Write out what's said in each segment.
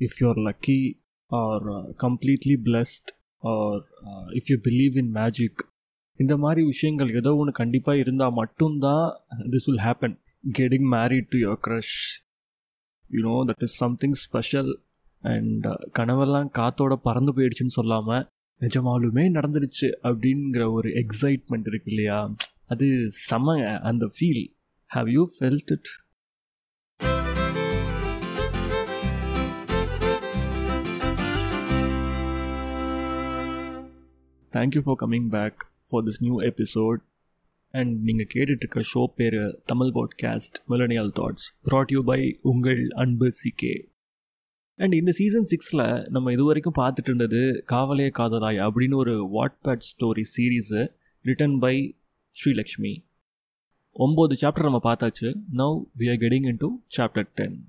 If you are lucky are completely blessed are if you believe in magic இந்த மாதிரி விஷயங்கள் ஏதோ ஒன்று கண்டிப்பாக இருந்தால் மட்டும்தான் this will happen getting married to your crush you know that is something special and கனவெல்லாம் காத்தோட பறந்து போயிடுச்சுன்னு சொல்லாமல் நிஜமாலுமே நடந்துருச்சு அப்படிங்கிற ஒரு எக்ஸைட்மெண்ட் இருக்கு இல்லையா? அது செம்ம uh, அந்த feel have you felt it thank you for coming back for this new episode and நீங்கள் கேட்டுட்ருக்க ஷோ பேர் Tamil podcast millennial thoughts brought you by உங்கள் அன்பு சிகே அண்ட் இந்த சீசன் சிக்ஸில் நம்ம இது வரைக்கும் பார்த்துட்டு இருந்தது காவலே காதலாய் அப்படின்னு ஒரு Wattpad story series written by Srilakshmi. ஒம்பது சாப்டர் நம்ம பார்த்தாச்சு. Now we are getting into chapter ten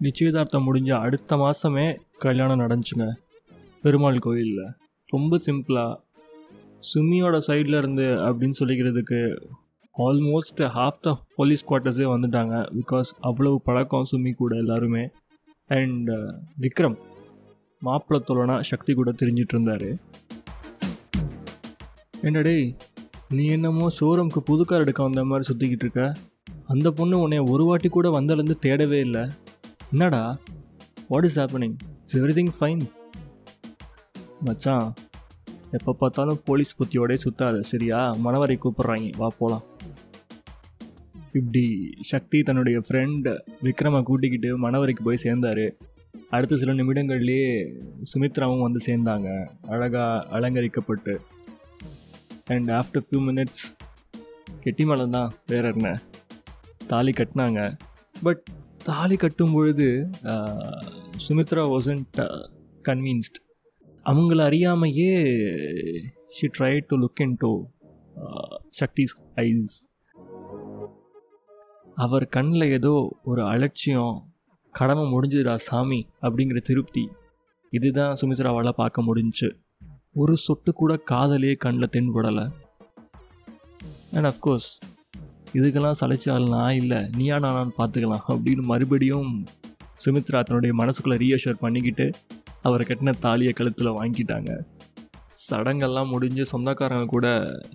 நிச்சயதார்த்தம் முடிஞ்ச அடுத்த மாதமே கல்யாணம் நடந்துச்சுங்க. பெருமாள் கோயிலில். ரொம்ப சிம்பிளாக சுமியோட சைடில் இருந்து அப்படின்னு சொல்லிக்கிறதுக்கு ஆல்மோஸ்ட் ஹாஃப் த போலீஸ் குவார்ட்டர்ஸே வந்துட்டாங்க. பிகாஸ் அவ்வளவு பழக்கம் சுமி கூட எல்லாருமே. அண்ட் uh, விக்ரம் மாப்பிள்ளை தோழனா சக்தி கூட தெரிஞ்சிட்டு இருந்தார். என்னடே நீ என்னமோ ஷோரூம்க்கு புது கார் எடுக்க வந்த மாதிரி சுற்றிக்கிட்டு இருக்க. அந்த பொண்ணு உன்னை ஒரு வாட்டி கூட வந்தலேருந்து தேடவே இல்லை. என்னடா? What is happening is everything fine மச்சான் எப்போ பார்த்தாலும் போலீஸ் புத்தியோடே சுத்தாது சரியா? மணவரை கூப்பிட்றாங்க. வா போகலாம் இப்படி சக்தி தன்னுடைய ஃப்ரெண்ட் விக்ரமை கூட்டிக்கிட்டு மணவரைக்கு போய் சேர்ந்தாரு. அடுத்த சில நிமிடங்கள்லேயே சுமித்ராவும் வந்து சேர்ந்தாங்க. அழகாக அலங்கரிக்கப்பட்டு. அண்ட் ஆஃப்டர் ஃபியூ மினிட்ஸ் கெட்டிமலை தான் வேற என்ன? தாலி கட்டினாங்க. பட் தாலி கட்டும் பொழுது சுமித்ரா வாசன்ட் கன்வீன்ஸ்ட் அவங்கள அறியாமையே she try to look into Shakti's eyes அவர் கண்ணில் ஏதோ ஒரு அலட்சியம் கடமை முடிஞ்சுதா சாமி அப்படிங்கிற திருப்தி. இதுதான் சுமித்ராவால் பார்க்க முடிஞ்சு. ஒரு சொட்டு கூட காதலே கண்ணில் தென்படலை. அண்ட் அஃப்கோர்ஸ் இதுக்கெல்லாம் சளைச்சால் நான் இல்லை நீயா நானான்னு பார்த்துக்கலாம் அப்படின்னு மறுபடியும் சுமித்ரா தன்னுடைய மனசுக்குள்ளே ரீஅஷர் பண்ணிக்கிட்டு அவரை கட்டின தாலியை கழுத்தில் வாங்கிட்டாங்க. சடங்கெல்லாம் முடிஞ்சு சொந்தக்காரங்க கூட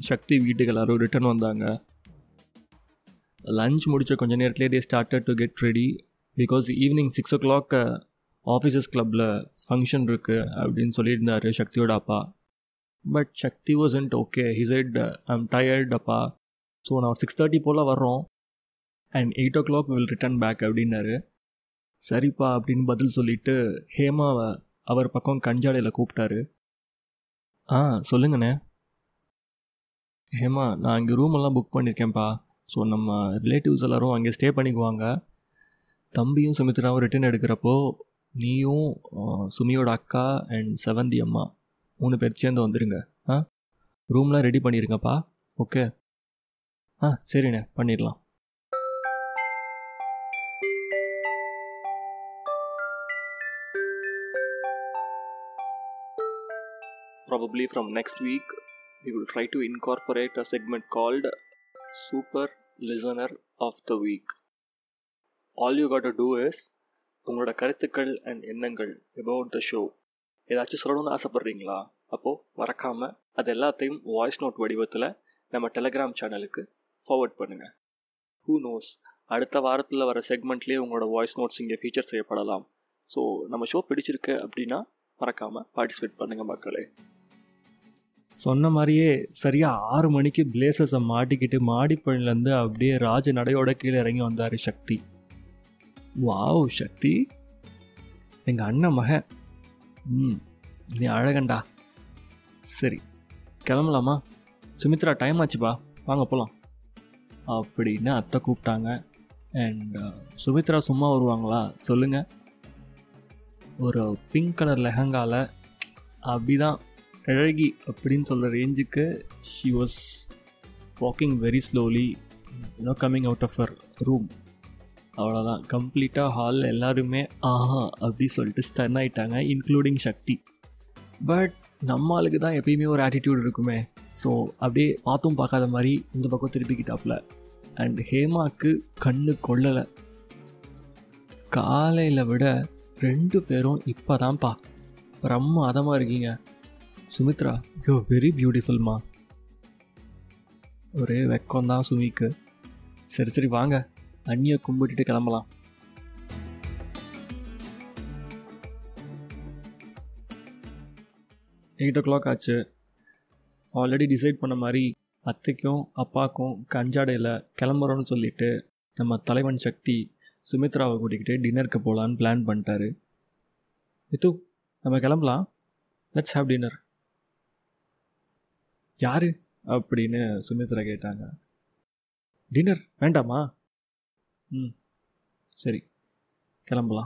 சக்தி வீட்டுக்கு எல்லாரும் ரிட்டர்ன் வந்தாங்க. லஞ்ச் முடித்த கொஞ்ச நேரத்துலேயே they started to get ready because evening six o'clock officers கிளப்பில் ஃபங்க்ஷன் இருக்குது அப்படின்னு சொல்லியிருந்தார் சக்தியோட அப்பா. But Shakti wasn't okay he said I'm tired அப்பா. ஸோ நான் சிக்ஸ் தேர்ட்டி போல் வர்றோம். And eight o'clock will return back அப்படின்னாரு. சரிப்பா அப்படின்னு பதில் சொல்லிவிட்டு ஹேமாவை அவர் பக்கம் கஞ்சாலையில் கூப்பிட்டாரு. ஆ சொல்லுங்கண்ணே. ஹேமா நான் இங்கே ரூமெல்லாம் புக் பண்ணியிருக்கேன்ப்பா ஸோ நம்ம ரிலேட்டிவ்ஸ் எல்லோரும் அங்கே ஸ்டே பண்ணிக்குவாங்க. தம்பியும் சுமித்ராவும் ரிட்டர்ன் எடுக்கிறப்போ நீயும் சுமியோட அக்கா அண்ட் செவந்தி அம்மா மூணு பேர் சேர்ந்து வந்துடுங்க ஆ? ரூம்லாம் ரெடி பண்ணிடுங்கப்பா ஓகே ஆ சரிண்ணே பண்ணிடலாம். Probably from next week we will try to incorporate a segment called super listener of the week. All you got do is உங்களோட கருத்துக்கள் அண்ட் எண்ணங்கள் எபவுட் த ஷோ ஏதாச்சும் சொல்லணும்னு ஆசைப்பட்றீங்களா? அப்போது மறக்காமல் அது எல்லாத்தையும் வாய்ஸ் நோட் வடிவத்தில் நம்ம டெலகிராம் சேனலுக்கு ஃபார்வர்ட் பண்ணுங்கள் ஹூ நோஸ் அடுத்த வாரத்தில் வர செக்மெண்ட்லேயே உங்களோட வாய்ஸ் நோட்ஸ் இங்கே ஃபீச்சர் செய்யப்படலாம். ஸோ நம்ம ஷோ பிடிச்சிருக்கு அப்படின்னா மறக்காமல் பார்ட்டிசிபேட் பண்ணுங்கள் மக்களே. சொன்ன மாதிரியே சரியாக ஆறு மணிக்கு பிளேசஸை மாட்டிக்கிட்டு மாடிப்பழிலேருந்து அப்படியே ராஜ நடையோட கீழே இறங்கி வந்தார் சக்தி. வாவ் சக்தி. எங்கள் அண்ணன் மகன். ம் நீ அழகண்டா சரி கிளம்பலாமா? சுமித்ரா டைம் ஆச்சுப்பா. வாங்க போகலாம் அப்படின்னு அத்தை கூப்பிட்டாங்க. அண்ட் uh, சுமித்ரா சும்மா வருவாங்களா? சொல்லுங்கள் ஒரு பிங்க் கலர் லெஹங்காவில் அப்படி தான் அழகி அப்படின்னு சொல்கிற ரேஞ்சுக்கு she was walking very slowly you know coming out of her room அவ்வளோதான் கம்ப்ளீட்டாக ஹால் எல்லாருமே ஆஹா அப்படி சொல்லிட்டு ஸ்டன் ஆகிட்டாங்க இன்க்ளூடிங் சக்தி. பட் நம்ம ஆளுக்கு தான் எப்பயுமே ஒரு ஆட்டிடியூட் இருக்குமே. ஸோ அப்படியே பார்த்தும் பார்க்காத மாதிரி இந்த பக்கம் திருப்பிக்கிட்டாப்புல அண்ட் ஹேமாக்கு கண்ணு கொள்ளலை காலையில் விட ரெண்டு பேரும் இப்போ தான்ப்பா பிரம்மாதமாக இருக்கீங்க. சுமித்ரா யூ வெரி பியூட்டிஃபுல்மா ஒரே வெக்கம் தான் சுமிக்கு. சரி சரி வாங்க. அண்ணியை கும்பிட்டுட்டு கிளம்பலாம். எயிட் ஓ கிளாக் ஆச்சு. ஆல்ரெடி டிசைட் பண்ண மாதிரி அத்தைக்கும் அப்பாக்கும் கஞ்சாடையில் கிளம்புறோன்னு சொல்லிட்டு நம்ம தலைவன் சக்தி சுமித்ராவை கூட்டிக்கிட்டு டின்னருக்கு போகலான்னு பிளான் பண்ணிட்டாரு. மித்து நம்ம கிளம்பலாம். லெட்ஸ் ஹாவ் டின்னர் யாரு? அப்படின்னு சுமித்ரா கேட்டாங்க. டின்னர் வேண்டாமா? ம். சரி. கிளம்பலாம்.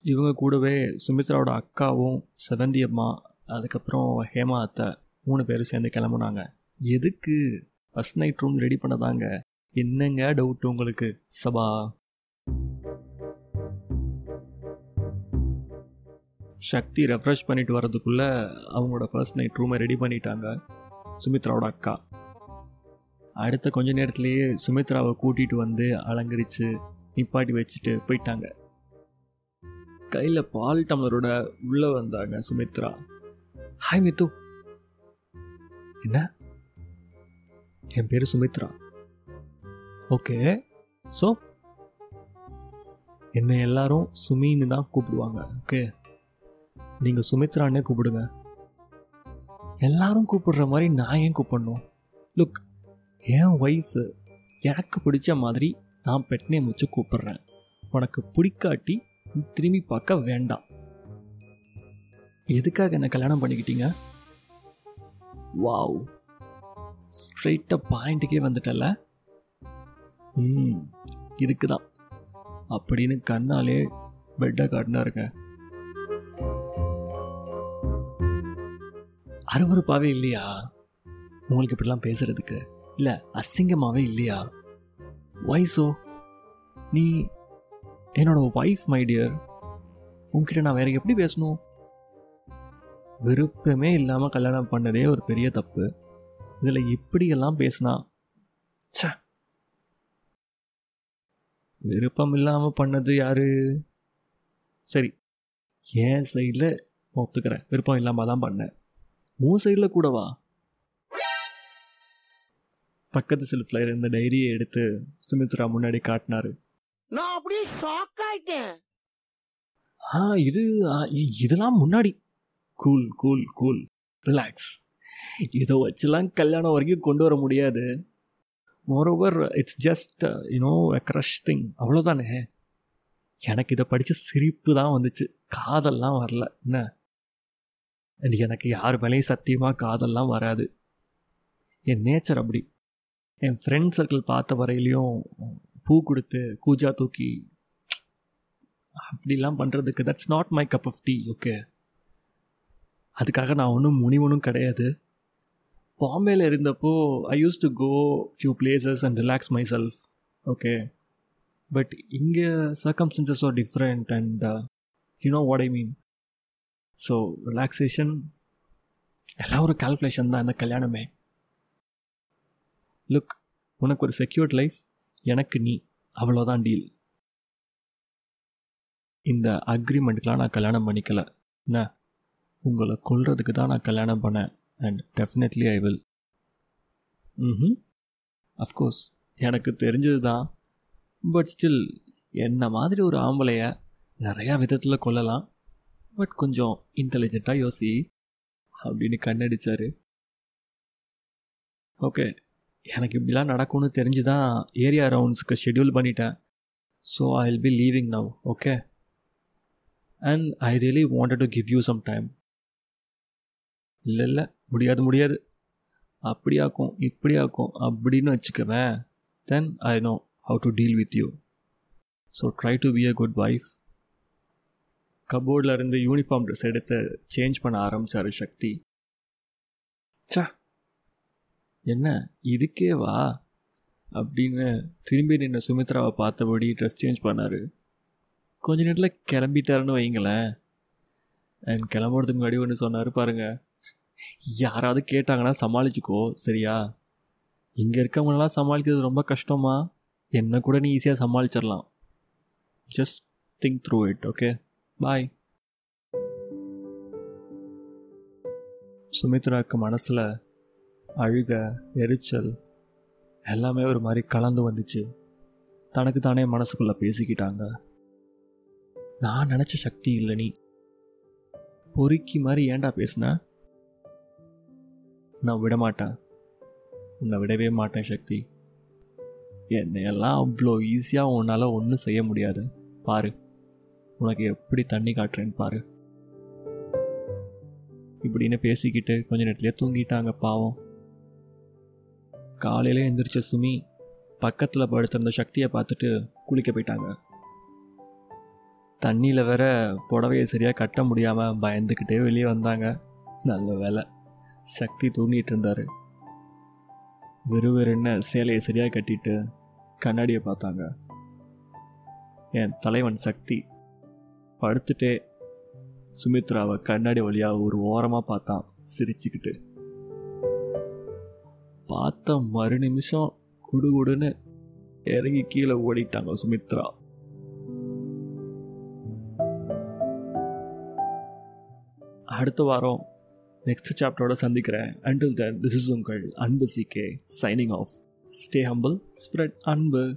இவங்க கூடவே சுமித்ராவோட அக்காவும் செவந்தி அம்மா அதுக்கப்புறம் ஹேமா அத்தை மூணு பேரும் சேர்ந்து கிளம்புனாங்க. எதுக்கு? ஃபஸ்ட் நைட் ரூம் ரெடி பண்ணதாங்க. என்னங்க டவுட் உங்களுக்கு சபா? சக்தி ரெஃப்ரெஷ் பண்ணிட்டு வரதுக்குள்ள அவங்களோட ஃபர்ஸ்ட் நைட் ரூமை ரெடி பண்ணிட்டாங்க. சுமித்ராவோட அக்கா. அடுத்த கொஞ்ச நேரத்திலேயே சுமித்ராவை கூட்டிகிட்டு வந்து அலங்கரித்து நிப்பாட்டி வச்சுட்டு போயிட்டாங்க. கையில் பால் டம்ளரோட உள்ளே வந்தாங்க சுமித்ரா. ஹாய் மித்து. என்ன? என் பேர் சுமித்ரா. ஓகே ஸோ என்னை எல்லாரும் சுமின்னு தான் கூப்பிடுவாங்க ஓகே? நீங்கள் சுமித்ரான்னே கூப்பிடுங்க. எல்லாரும் கூப்பிடுற மாதிரி நான் ஏன் கூப்பிடணும்? லுக் என் ஒய்ஃபு எனக்கு பிடிச்ச மாதிரி நான் பெட் நேம் வச்சு கூப்பிடுறேன். உனக்கு பிடிக்காட்டி திரும்பி பார்க்க வேண்டாம். எதுக்காக என்ன கல்யாணம் பண்ணிக்கிட்டீங்க? வாவ் ஸ்ட்ரெயிட்டாக பாயிண்ட்டுக்கே வந்துட்டல ம் இதுக்கு தான் அப்படின்னு கண்ணாலே பெட்டை காட்டினாருங்க. அருவறுப்பாகவே இல்லையா? உங்களுக்கு இப்படிலாம் பேசுகிறதுக்கு இல்லை அசிங்கமாகவே இல்லையா? வயசோ நீ என்னோட ஒய்ஃப் மை டியர் உங்ககிட்ட நான் வேற எப்படி பேசணும்? விருப்பமே இல்லாமல் கல்யாணம் பண்ணதே ஒரு பெரிய தப்பு. இதில் இப்படியெல்லாம் பேசினா ச விருப்பம் இல்லாமல் பண்ணது யாரு? சரி என் சைடில் ஒத்துக்கிறேன். விருப்பம் இல்லாமல் தான் பண்ணேன். உன் சைடில் கூடவா பக்கத்து செல்ஃபில் இருந்த டைரியை எடுத்து சுமித்ரா முன்னாடி காட்டினாரு. நான் அப்படியே ஷாக் ஆயிட்டேன். ஆ இது ஆ, இ- இதெல்லாம் முன்னாடி. கூல் கூல் கூல் ரிலாக்ஸ் இதை வச்சுலாம் கல்யாணம் வரைக்கும் கொண்டு வர முடியாது. Moreover it's just you know a crush thing அவ்வளோதானே எனக்கு இதை படித்து சிரிப்பு தான் வந்துச்சு. காதல்லாம் வரல. என்ன? எனக்கு யார் மேலேயும் சத்தியமாக காதல்லாம் வராது. என் நேச்சர் அப்படி. என் ஃப்ரெண்ட் சர்க்கிள் பார்த்த வரையிலையும் பூ கொடுத்து கூஜா தூக்கி அப்படிலாம் பண்ணுறதுக்கு that's not my cup of tea okay அதுக்காக நான் ஒன்றும் முனிவனும் கிடையாது. பாம்பேல இருந்தப்போ I use to go few places and relax myself okay but இங்கே circumstances are different and you know what I mean so relaxation எல்லாம் ஒரு கால்குலேஷன் தான் இந்த கல்யாணமே. லுக் உனக்கு ஒரு செக்யூர்ட் லைஃப் எனக்கு நீ. அவ்வளோதான் டீல் இந்த அக்ரிமெண்ட்க்கெலாம் நான் கல்யாணம் பண்ணிக்கல. என்ன? உங்களை கொல்றதுக்கு தான் நான் கல்யாணம் பண்ணேன். And definitely I will hmm of course எனக்கு தெரிஞ்சது தான். பட் ஸ்டில் என்ன மாதிரி ஒரு ஆம்பளைய நிறையா விதத்தில் கொல்லலாம். பட் கொஞ்சம் இன்டெலிஜென்ட்டாக யோசி அப்படின்னு கண்ணடிச்சார். ஓகே எனக்கு இப்படிலாம் நடக்கும்னு தெரிஞ்சு தான் ஏரியா ரவுண்ட்ஸ்க்கு ஷெட்யூல் பண்ணிட்டேன். So I will be leaving now okay and I really wanted to give you some time இல்லை இல்லை முடியாது முடியாது. அப்படியாக்கும் இப்படியாக்கும் அப்படின்னு வச்சுக்கவேன். Then I know how to deal with you so try to be a good wife கபோர்டில் இருந்து uniform dress எடுத்து change பண்ண ஆரம்பிச்சாரு சக்தி. சா என்ன இதுக்கே வா அப்படின்னு திரும்பி நின்ன சுமித்ராவை பார்த்தபடி ட்ரெஸ் சேஞ்ச் பண்ணார். கொஞ்ச நேரத்தில் கிளம்பிட்டாருன்னு வைங்களேன். அண்ட் கிளம்புறதுக்கு முன்னாடி ஒன்று சொன்னார் பாருங்கள் யாராவது கேட்டாங்கன்னா சமாளிச்சுக்கோ சரியா? இங்கே இருக்கவங்களெல்லாம் சமாளிக்கிறது ரொம்ப கஷ்டமா? என்ன கூட நீ ஈஸியாக சமாளிச்சிடலாம் just think through it okay bye சுமித்ராவுக்கு மனசில் அழுக எரிச்சல் எல்லாமே ஒரு மாதிரி கலந்து வந்துச்சு. தனக்கு தானே மனசுக்குள்ளே பேசிக்கிட்டாங்க. நான் நினச்ச சக்தி இல்லை நீ. பொறுக்கி மாதிரி ஏன்டா பேசுன? நான் விடமாட்டேன் உன்னை விடவே மாட்டேன் சக்தி. என்னையெல்லாம் அவ்வளோ ஈஸியாக உன்னால் ஒன்றும் செய்ய முடியாது. பாரு. உனக்கு எப்படி தண்ணி காட்டுறேன்னு பாரு. இப்படின்னு பேசிக்கிட்டு கொஞ்ச நேரத்துலேயே தூங்கிட்டாங்க பாவம். காலையில் எந்திரிச்ச சுமி பக்கத்தில் படுத்திருந்த சக்தியை பார்த்துட்டு குளிக்க போயிட்டாங்க. தண்ணியில் வேற புடவையை சரியாக கட்ட முடியாமல் பயந்துக்கிட்டே வெளியே வந்தாங்க. நல்ல வேலை. சக்தி தூங்கிட்டு இருந்தார். வெறுவெறுன்னு சேலையை சரியாக கட்டிட்டு கண்ணாடியை பார்த்தாங்க. என் தலைவன் சக்தி. படுத்துட்டே சுமித்ராவை கண்ணாடி வழியாக ஒரு ஓரமாக பார்த்தான் சிரிச்சுக்கிட்டு. பார்த்த மறு நிமிஷம் குடுகுடுன்னு இறங்கி கீழே ஓடிட்டாங்க சுமித்ரா. அடுத்த வாரம் நெக்ஸ்ட் சாப்டரோட சந்திக்கிறேன். அண்டில் தென் திஸ் இஸ் உங்கள் அன்பு CK signing off stay humble spread அன்பு.